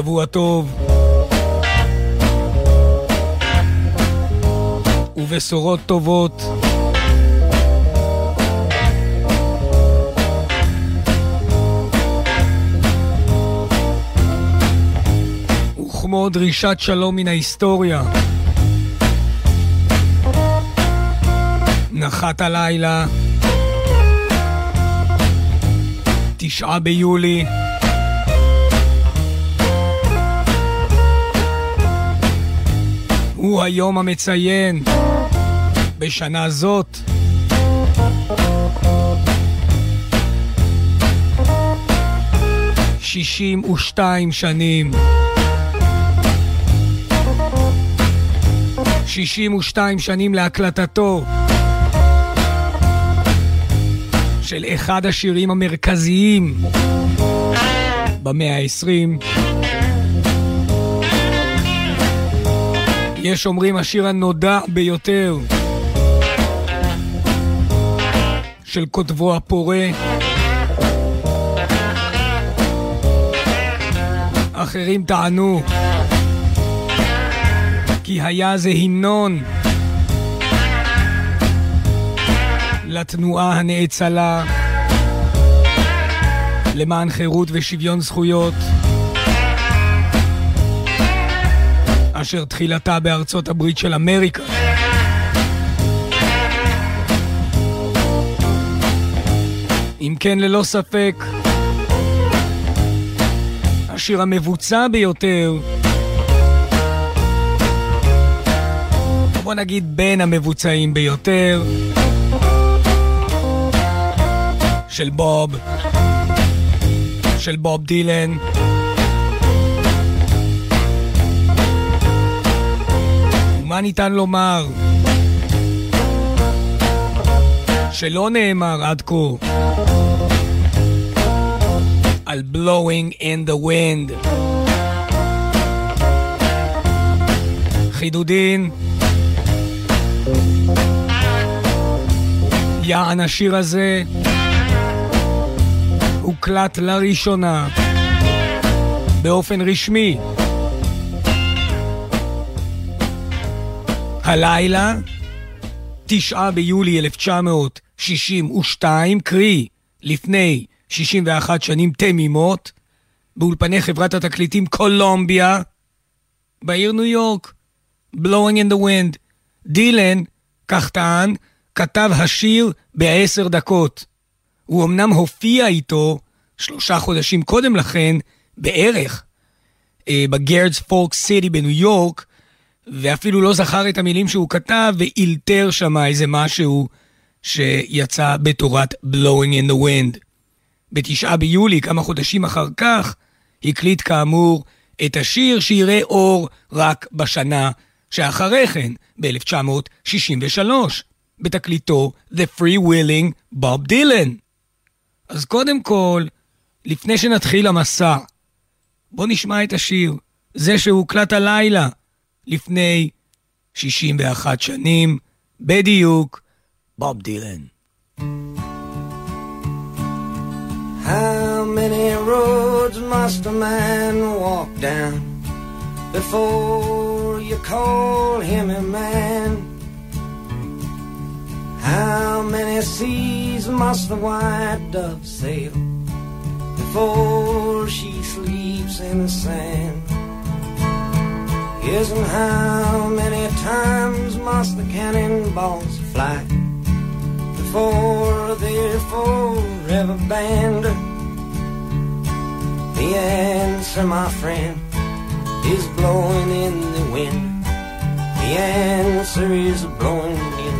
שבוע טוב. ובשורות טובות. וכמו דרישת שלום מן ההיסטוריה. נחת הלילה, תשעה ביולי, הוא היום המציין בשנה זאת שישים ושתיים שנים. שישים ושתיים שנים להקלטתו של אחד השירים המרכזיים במאה העשרים. יש אומרים השיר הנודע ביותר של כותבו הפורה. אחרים טענו כי היה זה המנון לתנועה הנאצלה למען חירות ושוויון זכויות אשר תחילתה בארצות הברית של אמריקה. אם כן, ללא ספק, השיר המבוצע ביותר, בוא נגיד בין המבוצעים ביותר, של בוב, של בוב דילן. ניתן לומר? שלא נאמר עד כה על Blowing in the Wind. חידודין יען השיר הזה הוקלט לראשונה באופן רשמי הלילה, תשעה ביולי 1962, קרי לפני 61 שנים תמימות, באולפני חברת התקליטים קולומביה, בעיר ניו יורק, Blowing in the Wind. דילן, כך טען, כתב השיר בעשר דקות. הוא אמנם הופיע איתו שלושה חודשים קודם לכן, בערך, אה, בגרדס פולק סיטי בניו יורק, ואפילו לא זכר את המילים שהוא כתב, ואילתר שם איזה משהו שיצא בתורת Blowing in the Wind. בתשעה ביולי, כמה חודשים אחר כך, הקליט כאמור את השיר שיראה אור רק בשנה שאחרי כן, ב-1963, בתקליטו The Free Willing בוב דילן. אז קודם כל, לפני שנתחיל המסע, בוא נשמע את השיר, זה שהוקלט הלילה, לפני 61 שנים, בדיוק, בוב דילן. How many roads must a man walk down before you call him a man? How many seas must the white dove sail before she sleeps in the sand? And how many times must the cannonballs fly before they're forever banned? The answer, my friend, is blowing in the wind. The answer is blowing in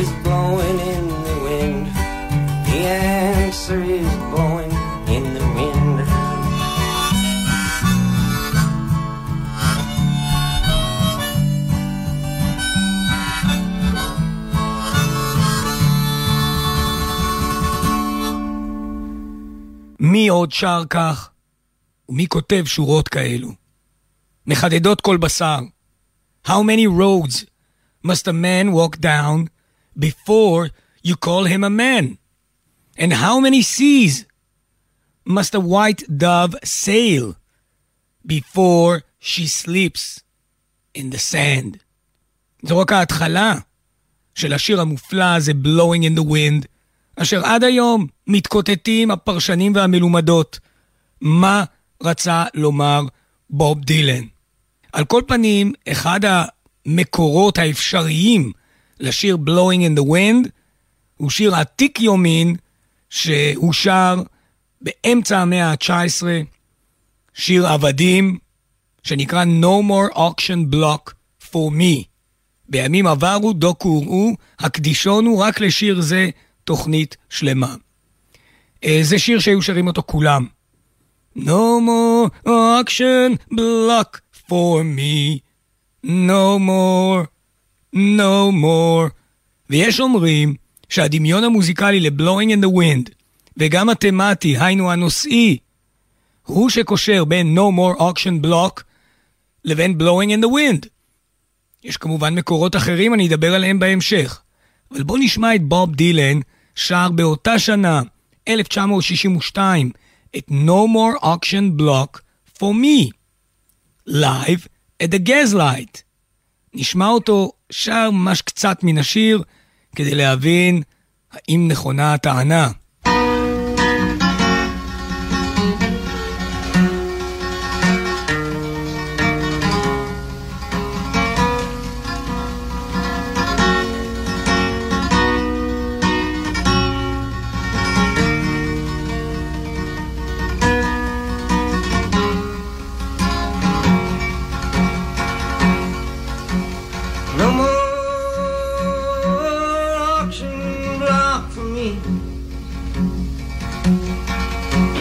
is blowing in the wind. The answer is blowing in the wind. מי עוד שר כך? ומי כותב שורות כאלו? מחדדות כל בשר. How many roads must a man walk down before you call him a man? And how many seas must a white dove sail before she sleeps in the sand? זו רק ההתחלה של השיר המופלא הזה, Blowing in the Wind, אשר עד היום מתקוטטים הפרשנים והמלומדות. מה רצה לומר בוב דילן? על כל פנים, אחד המקורות האפשריים לשיר Blowing in the Wind הוא שיר עתיק יומין שהושר באמצע המאה ה-19, שיר עבדים, שנקרא No More Auction Block for Me. בימים עברו דוקו וראו, הקדישון הוא רק לשיר זה תוכנית שלמה. זה שיר שהיו שרים אותו כולם. No more auction block for me, no more, no more. ויש אומרים שהדמיון המוזיקלי ל-Blowing in the Wind, וגם התמטי, היינו הנושאי, הוא שקושר בין No More Auction Block לבין Blowing in the Wind. יש כמובן מקורות אחרים, אני אדבר עליהם בהמשך. אבל בואו נשמע את בוב דילן שר באותה שנה, 1962, את No More Auction Block for Me, Live at the Gaslight. נשמע אותו שר ממש קצת מן השיר, כדי להבין האם נכונה הטענה.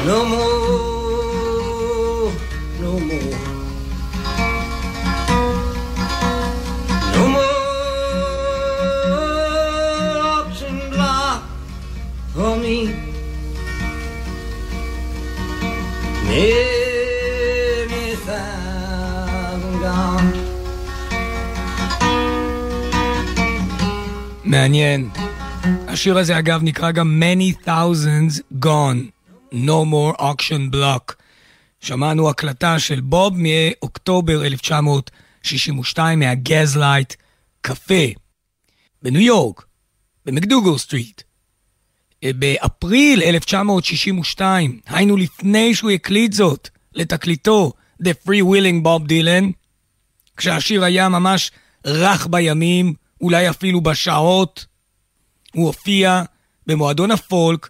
No more, no more. For me. Many thousand gone. מעניין. השיר הזה אגב נקרא גם Many Thousands Gone, No More Auction Block. שמענו הקלטה של בוב מאוקטובר 1962 מה Gaslight Cafe בניו יורק, במקדוגל סטריט. באפריל 1962, היינו לפני שהוא הקליט זאת לתקליטו The Freewheelin' Bob Dylan, כשהשיר היה ממש רך בימים, אולי אפילו בשעות. הוא הופיע במועדון הפולק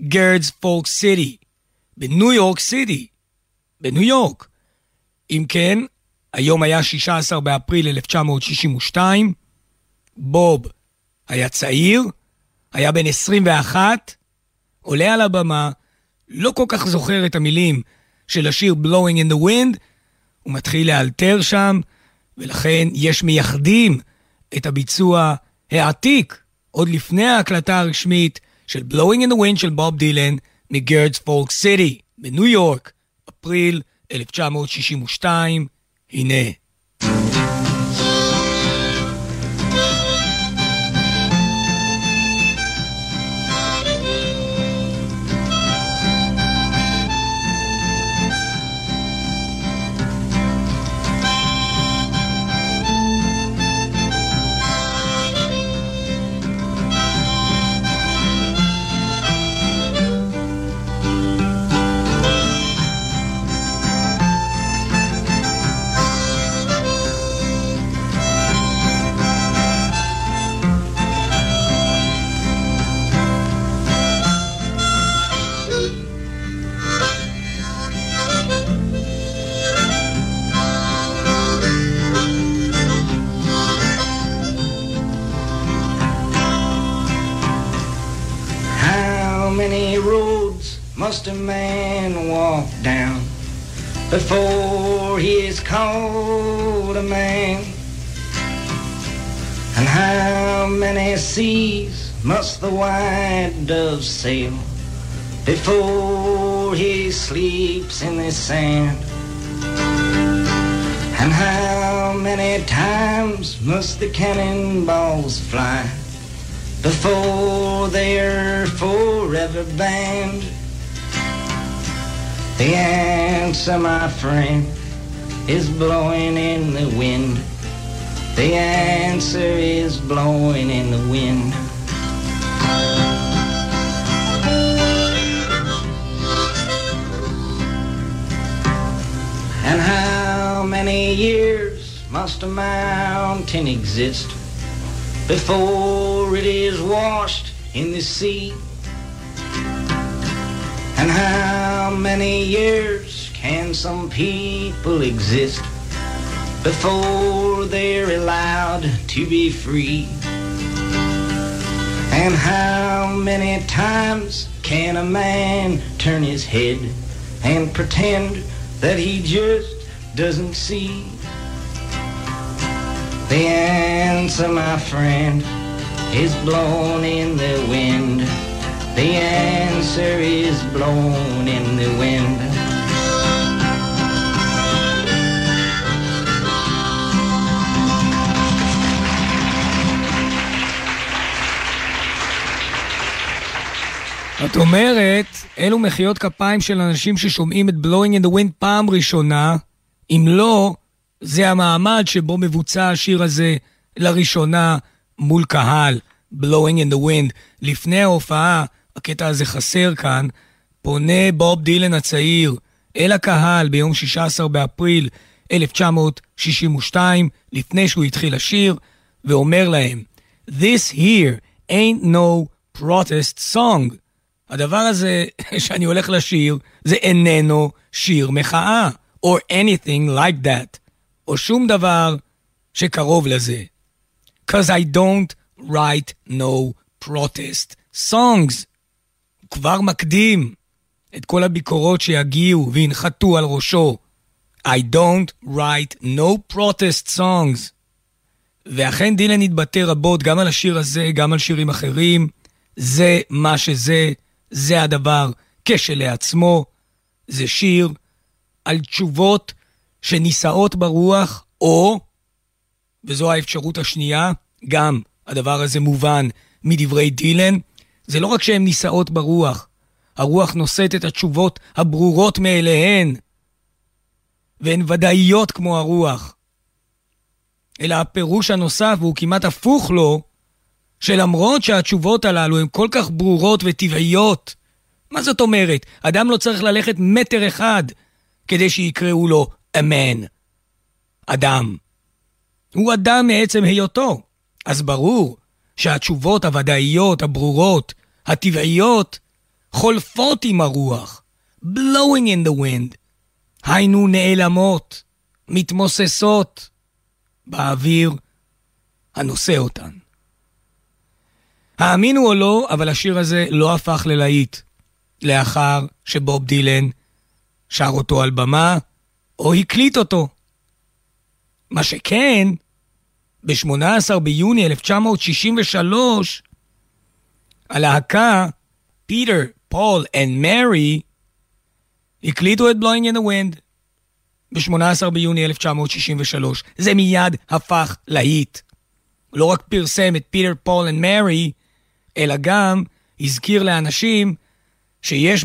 גרדס פולק סיטי, בניו יורק סיטי, בניו יורק. אם כן, היום היה 16 באפריל 1962, בוב היה צעיר, היה בן 21, עולה על הבמה, לא כל כך זוכר את המילים של השיר Blowing in the Wind, הוא מתחיל לאלתר שם, ולכן יש מייחדים את הביצוע העתיק, עוד לפני ההקלטה הרשמית של Blowing in the Wind של בוב דילן מגרדס פולק סיטי בניו יורק, אפריל 1962. הנה. Before he is called a man? And how many seas must the white dove sail before he sleeps in the sand? And how many times must the cannonballs fly before they're forever banned? The answer, my friend, is blowing in the wind. The answer is blowing in the wind. And how many years must a mountain exist before it is washed in the sea? And how many years can some people exist before they're allowed to be free? And how many times can a man turn his head and pretend that he just doesn't see? The answer, my friend, is blown in the wind. The answer is blown in the wind. את אומרת, אלו מחיאות כפיים של אנשים ששומעים את Blowing in the Wind פעם ראשונה, אם לא, זה המעמד שבו מבוצע השיר הזה לראשונה מול קהל, Blowing in the Wind. לפני ההופעה, הקטע הזה חסר כאן, פונה בוב דילן הצעיר אל הקהל ביום 16 באפריל 1962, לפני שהוא התחיל לשיר, ואומר להם, This here ain't no protest song. הדבר הזה שאני הולך לשיר, זה איננו שיר מחאה, or anything like that, או שום דבר שקרוב לזה. Cause I don't write no protest songs. כבר מקדים את כל הביקורות שיגיעו וינחתו על ראשו. I don't write no protest songs. ואכן דילן התבטא רבות גם על השיר הזה, גם על שירים אחרים. זה מה שזה, זה הדבר כשלעצמו. זה שיר על תשובות שנישאות ברוח, או, וזו האפשרות השנייה, גם הדבר הזה מובן מדברי דילן, זה לא רק שהן נישאות ברוח, הרוח נושאת את התשובות הברורות מאליהן, והן ודאיות כמו הרוח. אלא הפירוש הנוסף, והוא כמעט הפוך לו, שלמרות שהתשובות הללו הן כל כך ברורות וטבעיות, מה זאת אומרת? אדם לא צריך ללכת מטר אחד כדי שיקראו לו אמן. אדם. הוא אדם מעצם היותו. אז ברור שהתשובות הוודאיות, הברורות, הטבעיות, חולפות עם הרוח, blowing in the wind, היינו נעלמות, מתמוססות באוויר הנושא אותן. האמינו או לא, אבל השיר הזה לא הפך ללהיט, לאחר שבוב דילן שר אותו על במה, או הקליט אותו. מה שכן, ב-18 ביוני 1963, הלהקה, פיטר, פול ומרי, הקליטו את Blowin' in the Wind ב-18 ביוני 1963. זה מיד הפך להיט. לא רק פרסם את פיטר, פול ומרי, אלא גם הזכיר לאנשים שיש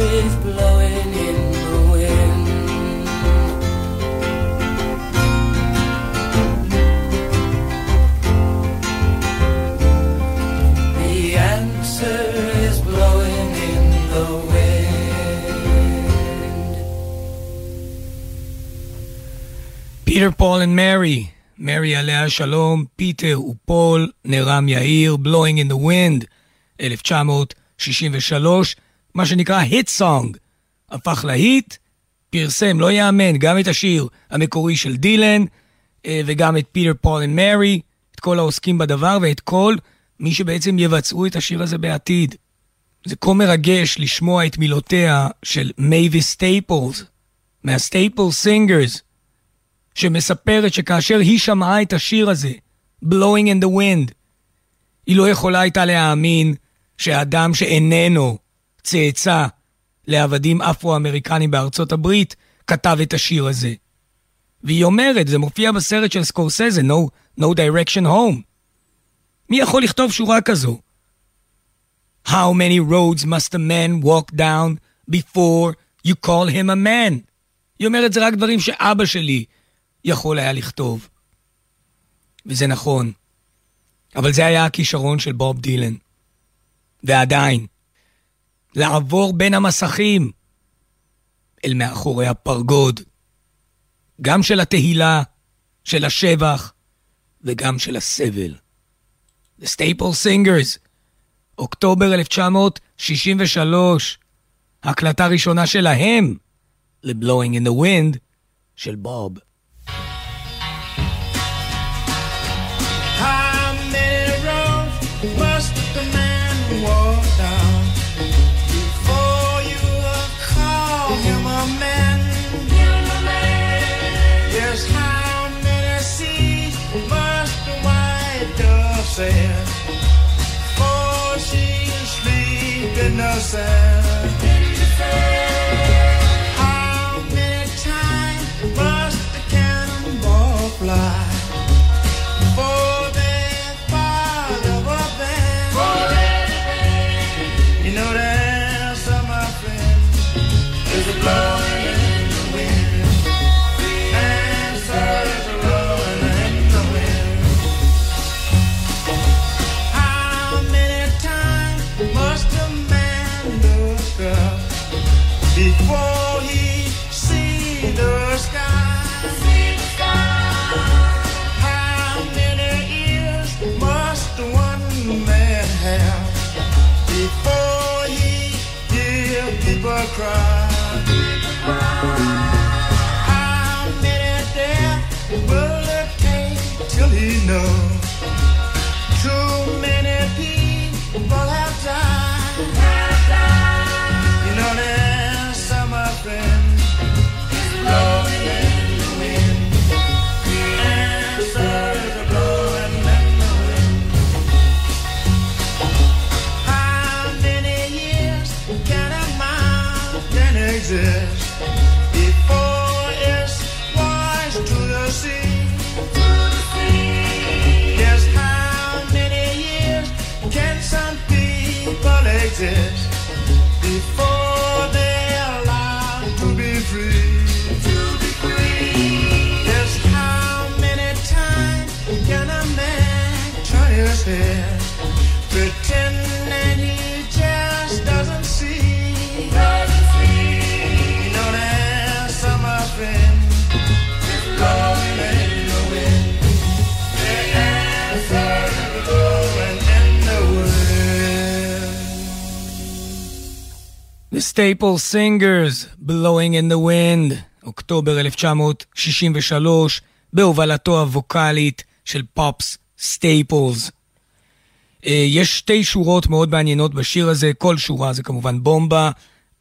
פיטר פול ומרי, מרי עליה שלום, פיטר ופול, נרם יאיר, Blowing in the Wind, 1963, מה שנקרא hit song. הפך להיט, פרסם, לא יאמן, גם את השיר המקורי של דילן, אה, וגם את פיטר פול ומרי, את כל העוסקים בדבר ואת כל מי שבעצם יבצעו את השיר הזה בעתיד. זה כה מרגש לשמוע את מילותיה של מייבי סטייפלס, מהסטייפל סינגרס, שמספרת שכאשר היא שמעה את השיר הזה, Blowing in the Wind, היא לא יכולה הייתה להאמין שאדם שאיננו צאצא לעבדים אפרו-אמריקנים בארצות הברית, כתב את השיר הזה. והיא אומרת, זה מופיע בסרט של סקורסזה, No, no Direction Home. מי יכול לכתוב שורה כזו? How many roads must a man walk down before you call him a man? היא אומרת, זה רק דברים שאבא שלי יכול היה לכתוב. וזה נכון. אבל זה היה הכישרון של בוב דילן. ועדיין, לעבור בין המסכים אל מאחורי הפרגוד, גם של התהילה, של השבח וגם של הסבל. The Staple Singers, אוקטובר 1963, הקלטה ראשונה שלהם ל-Blowing in the Wind של בוב. cry. סטייפל סינגרס, Blowin' in the Wind, אוקטובר 1963, בהובלתו הווקאלית של פופס סטייפלס. יש שתי שורות מאוד מעניינות בשיר הזה, כל שורה זה כמובן בומבה,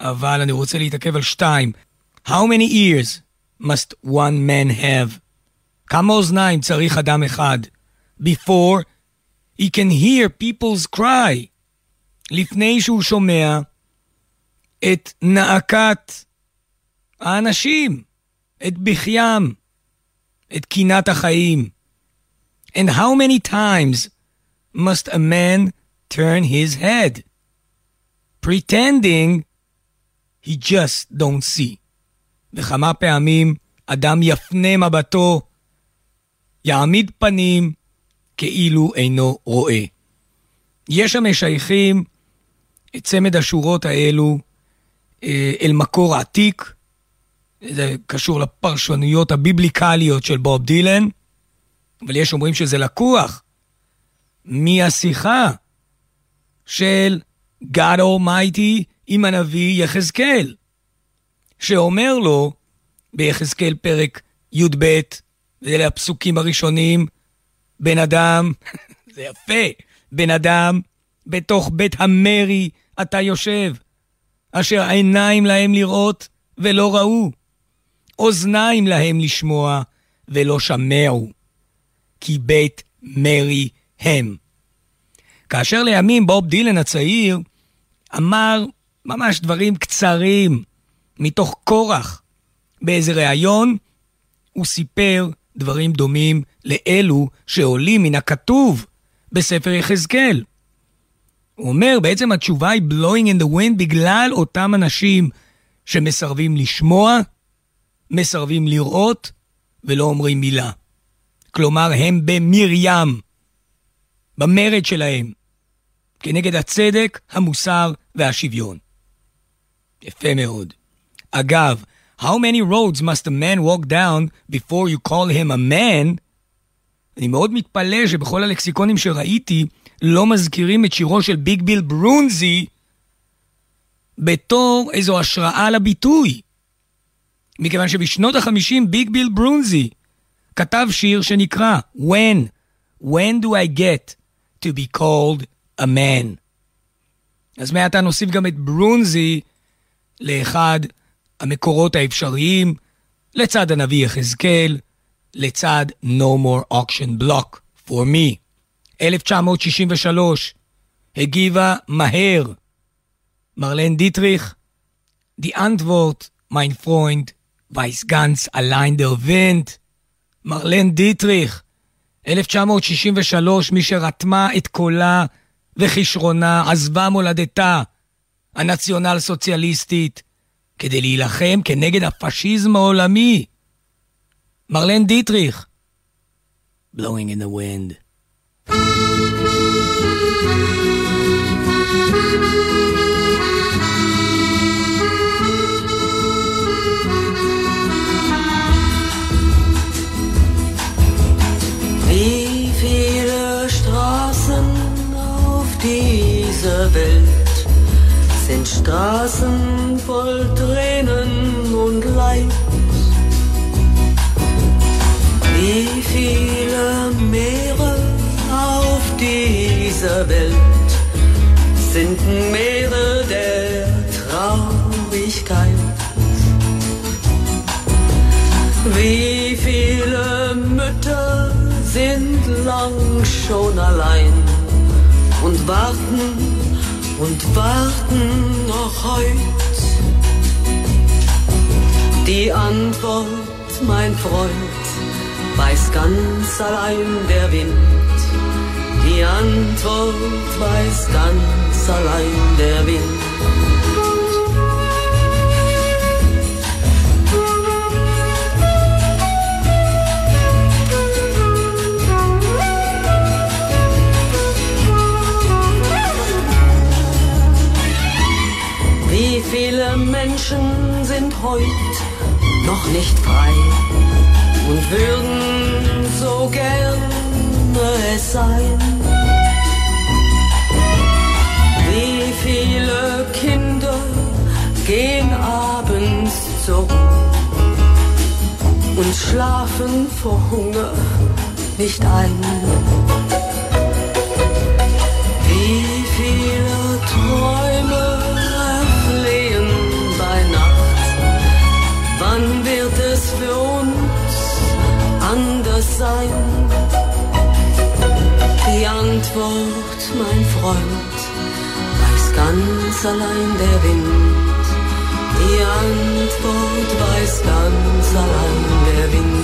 אבל אני רוצה להתעכב על שתיים. How many ears must one man have? כמה אוזניים צריך אדם אחד? Before he can hear people's cry. לפני שהוא שומע את נאקת האנשים, את בחיים, את קינת החיים. And how many times must a man turn his head, pretending he just don't see? וכמה פעמים אדם יפנה מבטו, יעמיד פנים, כאילו אינו רואה. יש המשייכים את צמד השורות האלו אל מקור עתיק, זה קשור לפרשנויות הביבליקליות של בוב דילן, אבל יש אומרים שזה לקוח מהשיחה של God Almighty עם הנביא יחזקאל, שאומר לו ביחזקאל פרק י"ב, ואלה הפסוקים הראשונים, בן אדם, זה יפה, בן אדם, בתוך בית המרי אתה יושב, אשר עיניים להם לראות ולא ראו, אוזניים להם לשמוע ולא שמעו, כי בית מרי הם. כאשר לימים בוב דילן הצעיר אמר ממש דברים קצרים מתוך כורח באיזה ריאיון, הוא סיפר דברים דומים לאלו שעולים מן הכתוב בספר יחזקאל. הוא אומר, בעצם התשובה היא blowing in the wind בגלל אותם אנשים שמסרבים לשמוע, מסרבים לראות ולא אומרים מילה. כלומר, הם במרים, במרד שלהם, כנגד הצדק, המוסר והשוויון. יפה מאוד. אגב, How many roads must a man walk down before you call him a man? אני מאוד מתפלא שבכל הלקסיקונים שראיתי, לא מזכירים את שירו של ביג ביל ברונזי בתור איזו השראה לביטוי. מכיוון שבשנות החמישים ביג ביל ברונזי כתב שיר שנקרא When, When do I get to be called a man? אז מעתה נוסיף גם את ברונזי לאחד המקורות האפשריים, לצד הנביא יחזקאל, לצד No More Auction Block for Me. 1963, הגיבה מהר מרלן דיטריך, Die Antwort, mein Freund, weiß ganz allein der Wind. מרלן דיטריך, 1963, מי שרתמה את קולה וכישרונה, עזבה מולדתה הנציונל סוציאליסטית כדי להילחם כנגד הפשיזם העולמי. מרלן דיטריך, Blowing in the Wind. Wie viele Straßen auf dieser Welt sind Straßen voll Tränen und Leid? Wie viele dieser Welt sind Meere der Traurigkeit? Wie viele Mütter sind lang schon allein und warten und warten noch heut. Die Antwort, mein Freund, weiß ganz allein der Wind. Die Antwort weiß ganz allein der Wind. Wie viele Menschen sind heute noch nicht frei und würden so gerne es sein? Wie viele Kinder gehen abends zur Ruhe und schlafen vor Hunger nicht ein? Wie viele Träume erflehen bei Nacht? Wann wird es für uns anders sein? Antwort, mein Freund, weiß ganz allein der Wind. Die Antwort weiß ganz allein der Wind.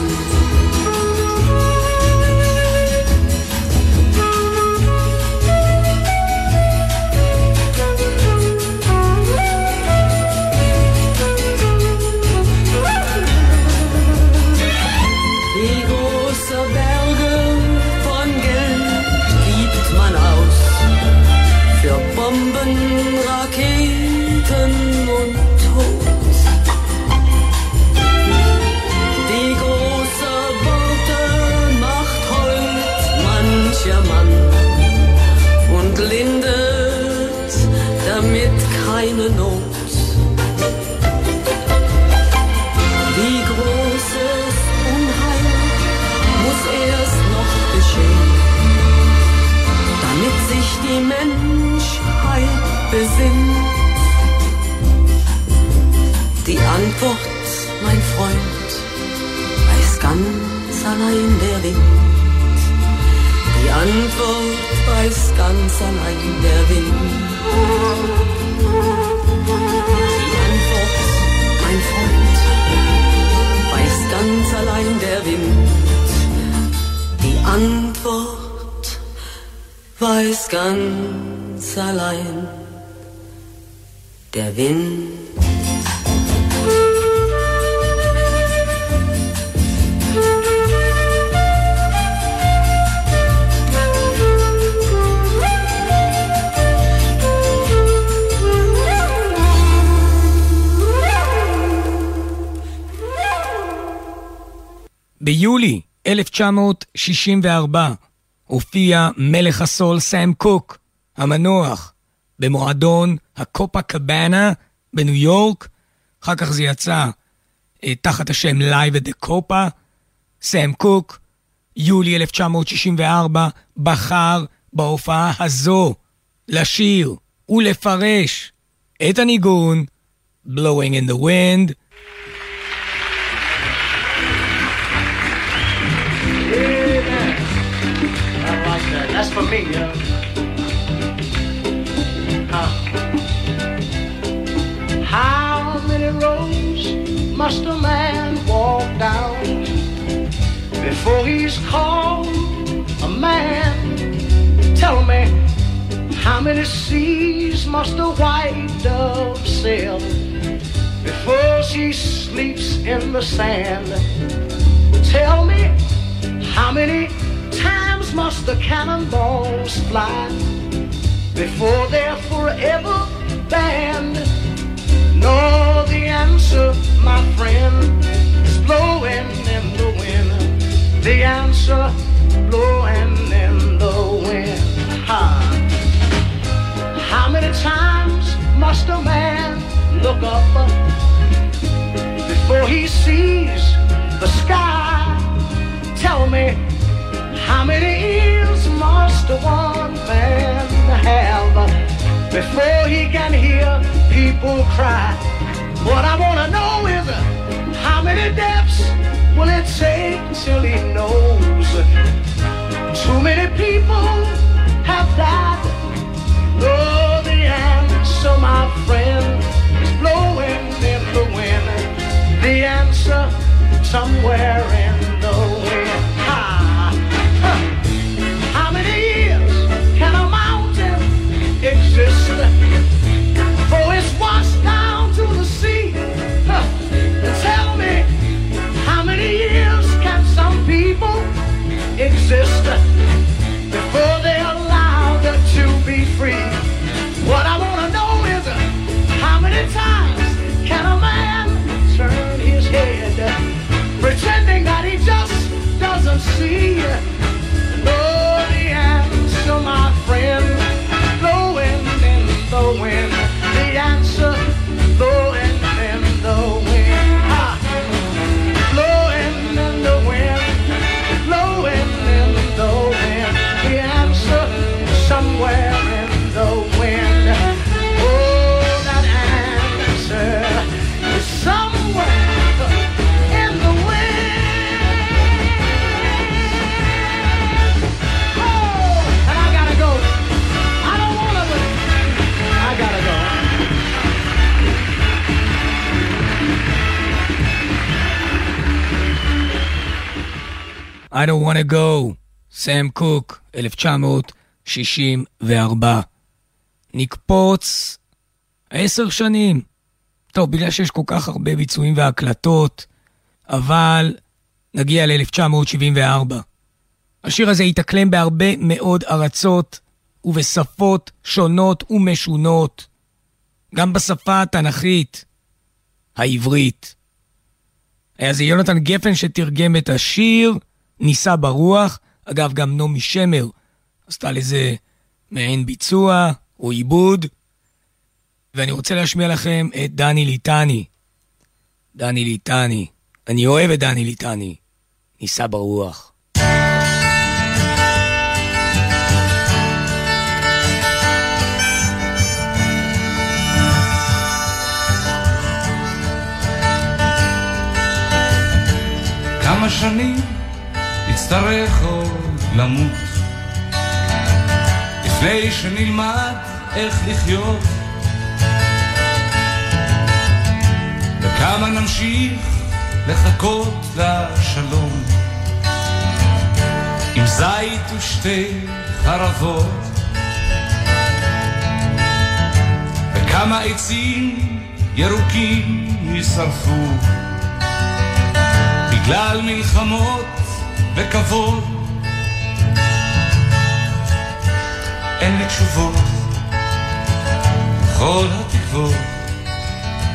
Ganz allein der Wind. ביולי 1964 הופיע מלך הסול סאם קוק, המנוח, במועדון הקופה קבאנה בניו יורק. אחר כך זה יצא אה, תחת השם Live at the Copa. סאם קוק, יולי 1964, בחר בהופעה הזו לשיר ולפרש את הניגון Blowing in the Wind. for me. Yeah. Huh. How many roads must a man walk down before he's called a man? Tell me, how many seas must a white dove sail before she sleeps in the sand? Tell me, how many times must the cannonballs fly before they're forever banned? No, the answer, my friend, is blowing in the wind. The answer, blowing in the wind. Ha. How many times must a man look up before he sees the sky? Tell me, how many ears must one man have before he can hear people cry? What I want to know is how many depths will it take till he knows? Too many people have died. Oh, the answer, my friend, is blowing in the wind. The answer somewhere in I don't wanna go, סם קוק, 1964. נקפוץ עשר שנים. טוב, בגלל שיש כל כך הרבה ביצועים והקלטות, אבל נגיע ל-1974. השיר הזה התאקלם בהרבה מאוד ארצות ובשפות שונות ומשונות, גם בשפה התנ"כית, העברית. היה זה יונתן גפן שתרגם את השיר, ניסה ברוח, אגב גם נעמי שמר עשתה לזה מעין ביצוע או עיבוד, ואני רוצה להשמיע לכם את דני ליטני. דני ליטני, אני אוהב את דני ליטני, ניסה ברוח. כמה שנים יצטרך עוד למות. לפני שנלמד איך לחיות. וכמה נמשיך לחכות לשלום. עם זית ושתי חרבות. וכמה עצים ירוקים יישרפו. בגלל מלחמות וכבוד. אין לי תשובות. כל התקוות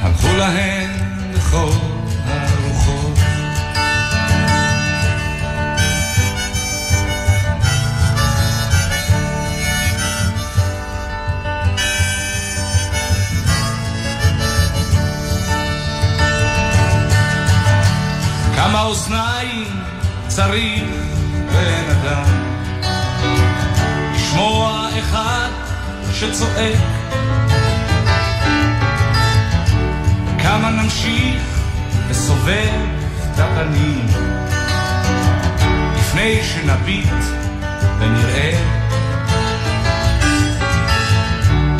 הלכו להן לכל הרוחות. כמה אוזניים צריך בן אדם. לשמוע אחד שצועק. כמה נמשיך לסובב את הפנים. לפני שנביט ונראה.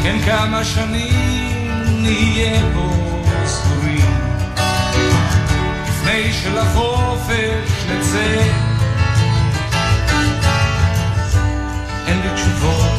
כן כמה שנים נהיה פה סגורים. לפני fish, let's say. And did you?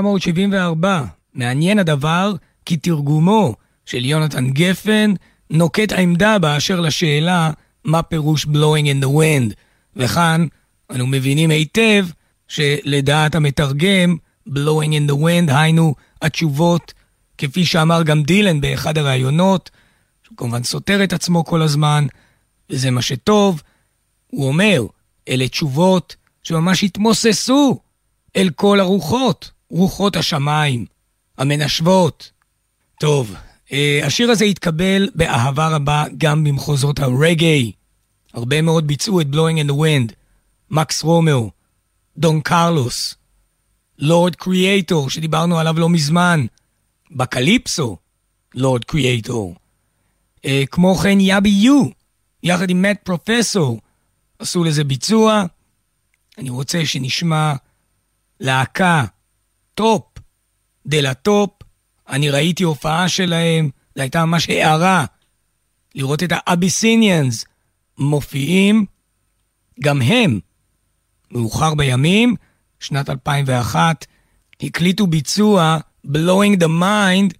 ...1974. מעניין הדבר כי תרגומו של יונתן גפן נוקט עמדה באשר לשאלה מה פירוש blowing in the wind. וכאן אנו מבינים היטב שלדעת המתרגם, blowing in the wind, היינו התשובות, כפי שאמר גם דילן באחד הראיונות, שהוא כמובן סותר את עצמו כל הזמן, וזה מה שטוב. הוא אומר, אלה תשובות שממש התמוססו אל כל הרוחות, רוחות השמיים, המנשבות. טוב, אה, השיר הזה התקבל באהבה רבה גם במחוזות הרגאיי. הרבה מאוד ביצעו את in the Wind, מקס רומאו, דון קרלוס, לורד קריאטור, שדיברנו עליו לא מזמן, בקליפסו, לורד קריאטור. אה, כמו כן יאבי יו, יחד עם מאד פרופסור, עשו לזה ביצוע. אני רוצה שנשמע להקה, top, de la top. אני ראיתי הופעה שלהם, זו הייתה ממש הארה לראות את האביסיניאנס מופיעים, גם הם, מאוחר בימים, שנת 2001, הקליטו ביצוע Blowing the Mind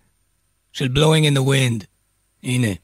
של Blowing in the Wind. הנה.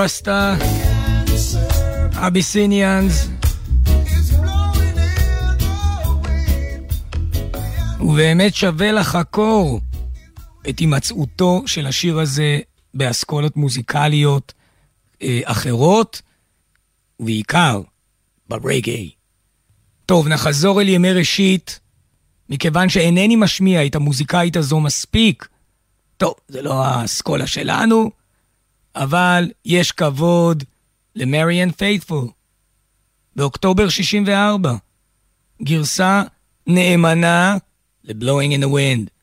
רסטה, אביסיניאנס. ובאמת שווה לחקור את הימצאותו של השיר הזה באסכולות מוזיקליות אה, אחרות, ובעיקר ברגעי. טוב, נחזור אל ימי ראשית, מכיוון שאינני משמיע את המוזיקאית הזו מספיק. טוב, זה לא האסכולה שלנו, אבל יש כבוד למריאן פייתפול. באוקטובר 64, גרסה נאמנה ל-Blowing in the Wind.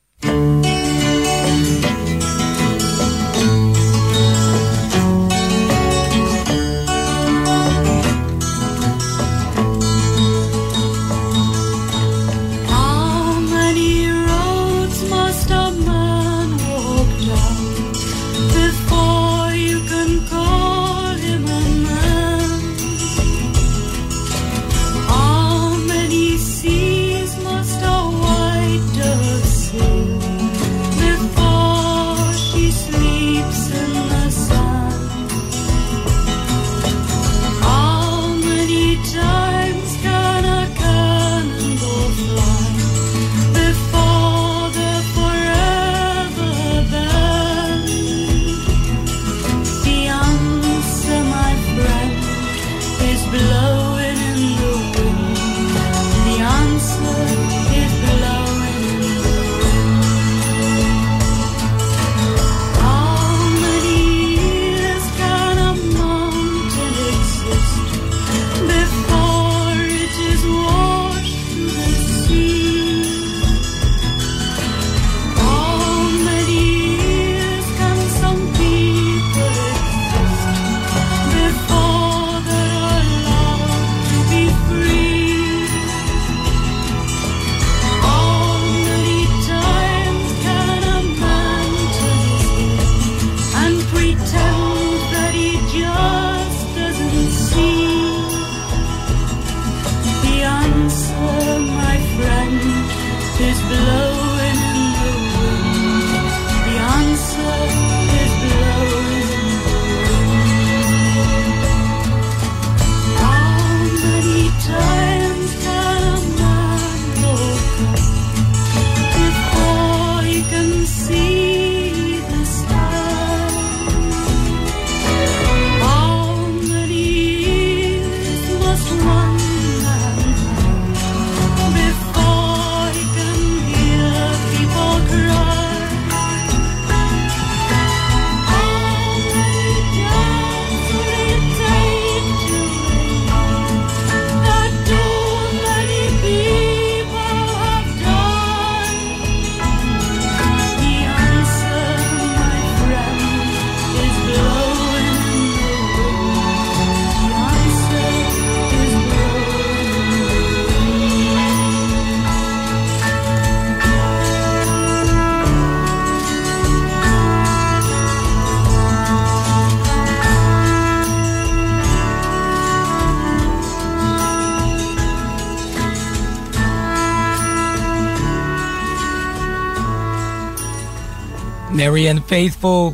מריאן פייתפול,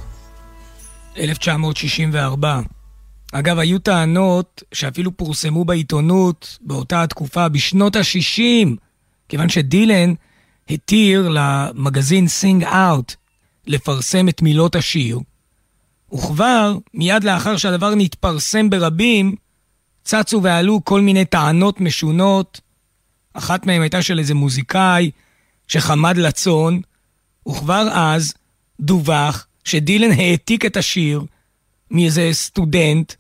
1964. אגב, היו טענות שאפילו פורסמו בעיתונות באותה התקופה, בשנות ה-60, כיוון שדילן התיר למגזין Sing Out לפרסם את מילות השיר, וכבר מיד לאחר שהדבר נתפרסם ברבים, צצו ועלו כל מיני טענות משונות. אחת מהן הייתה של איזה מוזיקאי שחמד לצון, וכבר אז דווח שדילן העתיק את השיר מאיזה סטודנט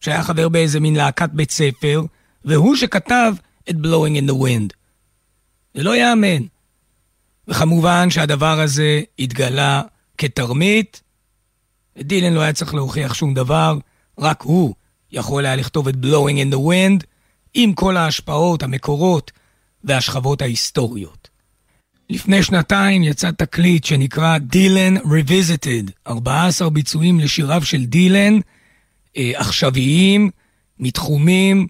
שהיה חבר באיזה מין להקת בית ספר, והוא שכתב את Blowing in the Wind. זה לא ייאמן. וכמובן שהדבר הזה התגלה כתרמית. דילן לא היה צריך להוכיח שום דבר, רק הוא יכול היה לכתוב את Blowing in the Wind עם כל ההשפעות, המקורות והשכבות ההיסטוריות. לפני שנתיים יצא תקליט שנקרא דילן Revisited, 14 ביצועים לשיריו של דילן, אה, עכשוויים, מתחומים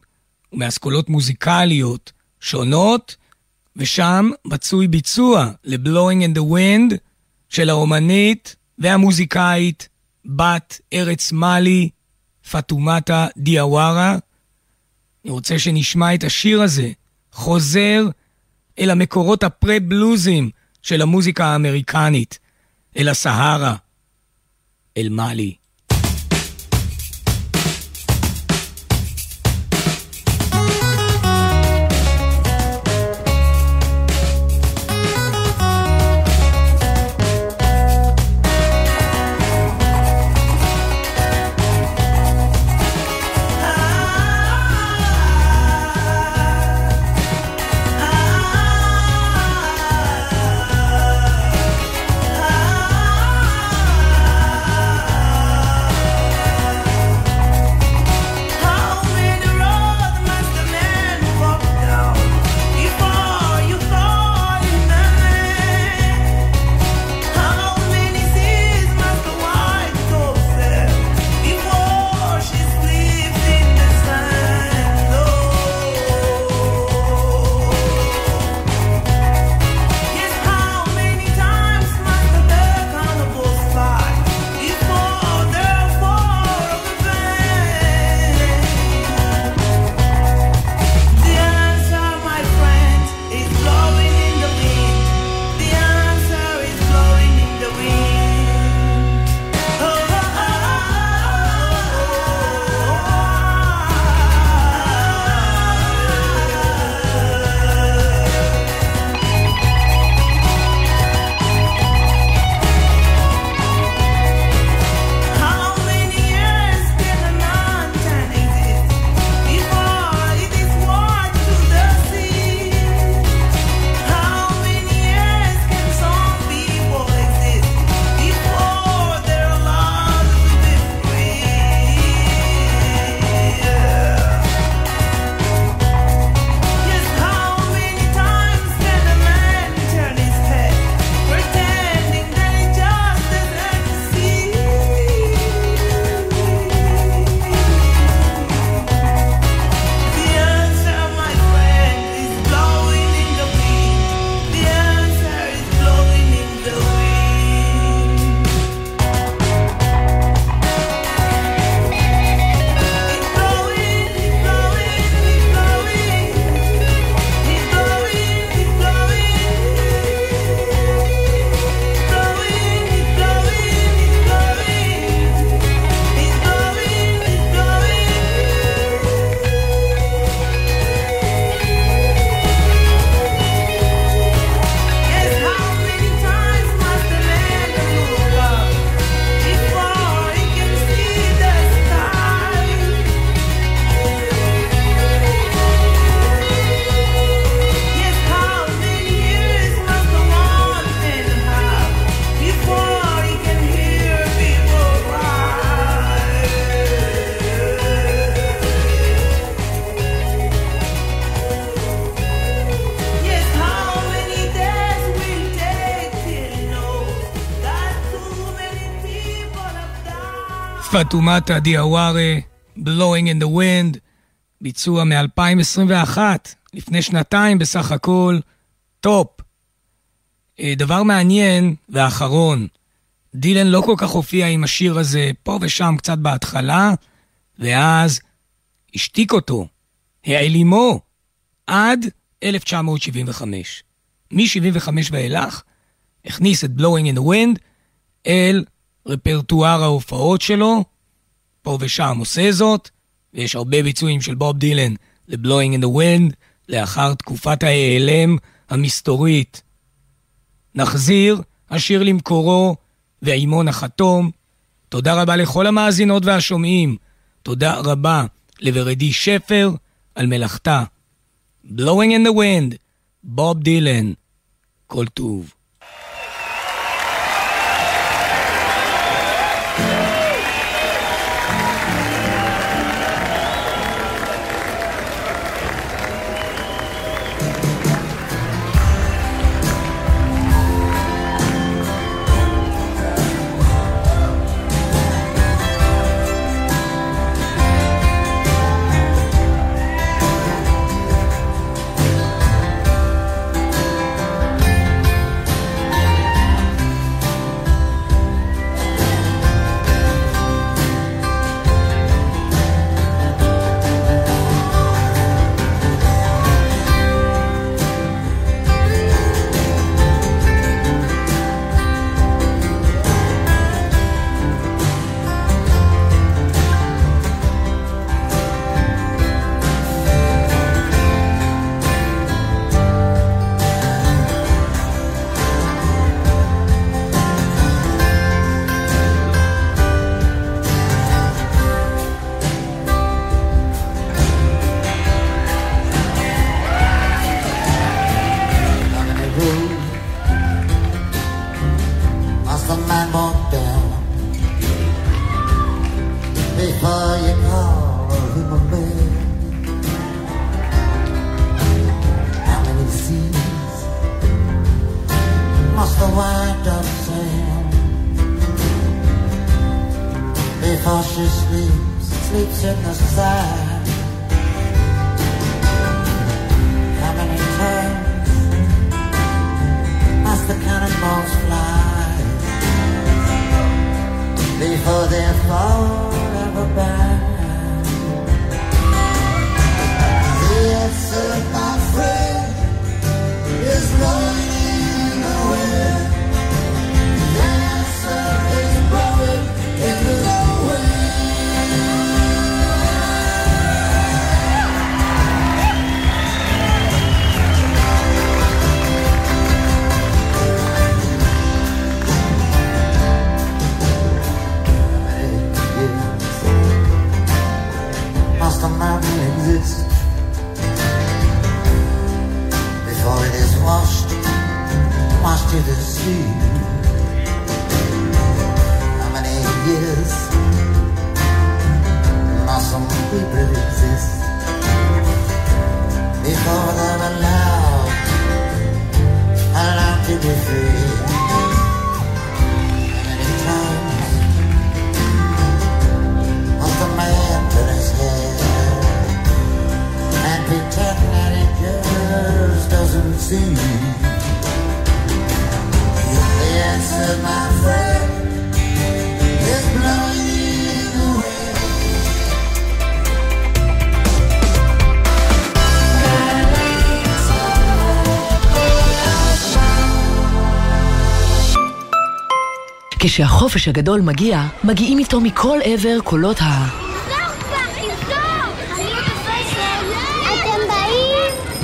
ומאסכולות מוזיקליות שונות, ושם מצוי ביצוע ל-Blowing in the Wind של האומנית והמוזיקאית בת ארץ מאלי, פטומטה דיאווארה. אני רוצה שנשמע את השיר הזה, חוזר אל המקורות הפרה-בלוזים של המוזיקה האמריקנית, אל הסהרה, אל מאלי. פטומטה דיאווארה, Blowing in the Wind, ביצוע מ-2021, לפני שנתיים בסך הכל, טוב. אה, דבר מעניין ואחרון, דילן לא כל כך הופיע עם השיר הזה פה ושם קצת בהתחלה, ואז השתיק אותו, העלימו, עד 1975. מ-75 ואילך, הכניס את Blowing in the Wind אל רפרטואר ההופעות שלו, פה ושם עושה זאת, ויש הרבה ביצועים של בוב דילן ל-Blowing in the Wind, לאחר תקופת ההיעלם המסתורית. נחזיר, השיר למקורו, והאימון החתום. תודה רבה לכל המאזינות והשומעים. תודה רבה לוורדי שפר על מלאכתה. Blowing in the Wind, בוב דילן. כל טוב. See? The answer, my friend. כשהחופש הגדול מגיע, מגיעים איתו מכל עבר קולות ה...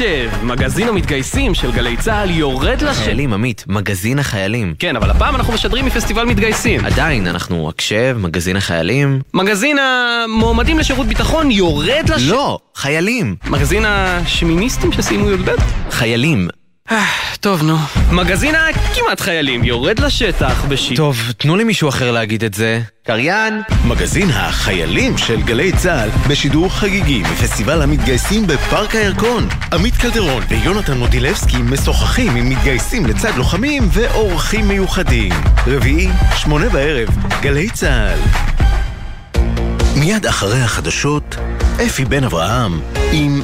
הקשב! מגזין המתגייסים של גלי צה"ל יורד לשטח. חיילים, עמית, מגזין החיילים. כן, אבל הפעם אנחנו משדרים מפסטיבל מתגייסים. עדיין, אנחנו הקשב, מגזין החיילים. מגזין המועמדים לשירות ביטחון יורד לשטח. לא, חיילים. מגזין השמיניסטים שסיימו י"ב? חיילים. טוב, נו. מגזין הכמעט חיילים יורד לשטח בשיט. טוב, תנו לי מישהו אחר להגיד את זה. קריין? מגזין החיילים של גלי צה"ל בשידור חגיגי מפסטיבל המתגייסים בפארק הירקון. עמית קלדרון ויונתן מודילבסקי משוחחים עם מתגייסים לצד לוחמים ואורחים מיוחדים. רביעי, שמונה בערב, גלי צה"ל. מיד אחרי החדשות, אפי בן אברהם עם